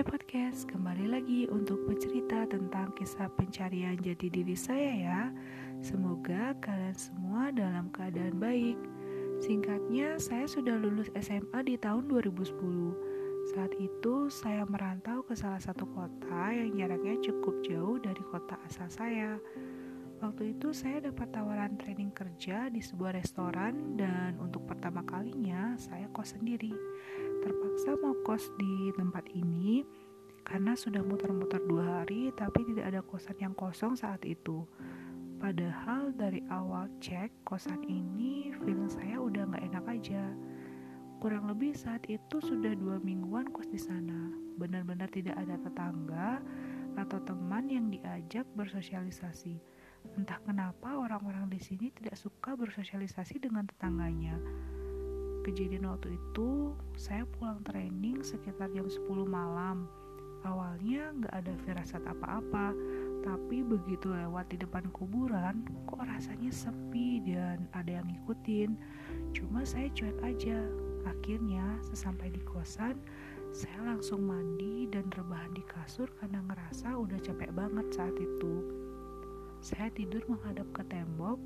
Hai podcast, kembali lagi untuk bercerita tentang kisah pencarian jati diri saya ya. Semoga kalian semua dalam keadaan baik. Singkatnya, saya sudah lulus SMA di tahun 2010. Saat itu, saya merantau ke salah satu kota yang jaraknya cukup jauh dari kota asal saya. Waktu itu saya dapat tawaran training kerja di sebuah restoran dan untuk pertama kalinya saya kos sendiri. Terpaksa mau kos di tempat ini karena sudah muter-muter dua hari tapi tidak ada kosan yang kosong saat itu. Padahal dari awal cek kosan ini feeling saya udah nggak enak aja. Kurang lebih saat itu sudah dua mingguan kos di sana. Benar-benar tidak ada tetangga atau teman yang diajak bersosialisasi Entah kenapa orang-orang di sini tidak suka bersosialisasi dengan tetangganya. Kejadian waktu itu, saya pulang training sekitar jam 10 malam. Awalnya nggak ada firasat apa-apa, tapi begitu lewat di depan kuburan, kok rasanya sepi dan ada yang ngikutin. Cuma saya cuek aja. Akhirnya, sesampai di kosan, saya langsung mandi dan rebahan di kasur karena ngerasa udah capek banget saat itu. Saya tidur menghadap ke tembok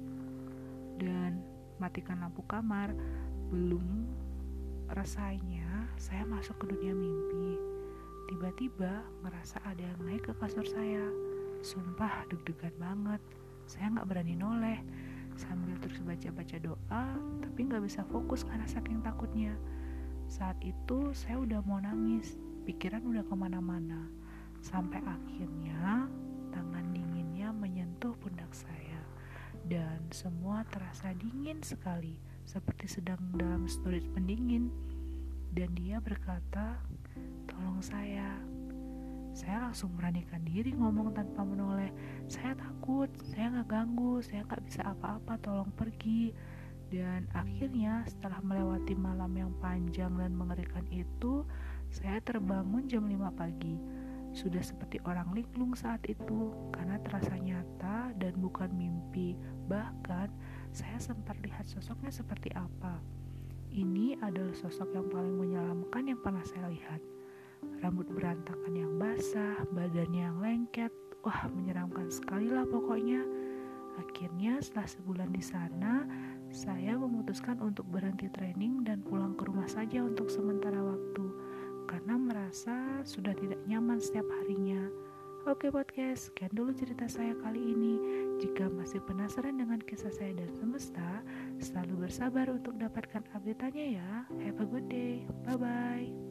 dan matikan lampu kamar. Belum rasanya saya masuk ke dunia mimpi. Tiba-tiba merasa ada yang naik ke kasur saya. Sumpah deg-degan banget. Saya nggak berani noleh sambil terus baca-baca doa, tapi nggak bisa fokus karena saking takutnya. Saat itu saya udah mau nangis, pikiran udah ke mana-mana. Sampai akhirnya tangan dinginnya menyentuh pundak saya dan semua terasa dingin sekali seperti sedang dalam storage pendingin dan dia berkata tolong saya. Saya langsung beranikan diri ngomong tanpa menoleh saya takut saya nggak ganggu saya nggak bisa apa-apa tolong pergi. Dan akhirnya setelah melewati malam yang panjang dan mengerikan itu saya terbangun jam 5 pagi. Sudah seperti orang linglung saat itu karena terasa nyata dan bukan mimpi. Bahkan saya sempat lihat sosoknya seperti apa. Ini adalah sosok yang paling menyeramkan yang pernah saya lihat. Rambut berantakan yang basah, badannya yang lengket. Wah, menyeramkan sekali lah pokoknya. Akhirnya setelah sebulan di sana, saya memutuskan untuk berhenti training dan pulang ke rumah saja untuk sementara waktu karena merasa sudah tidak nyaman setiap harinya. Oke podcast, sekian dulu cerita saya kali ini. Jika masih penasaran dengan kisah saya dan semesta, selalu bersabar untuk dapatkan update-nya ya. Have a good day. Bye-bye.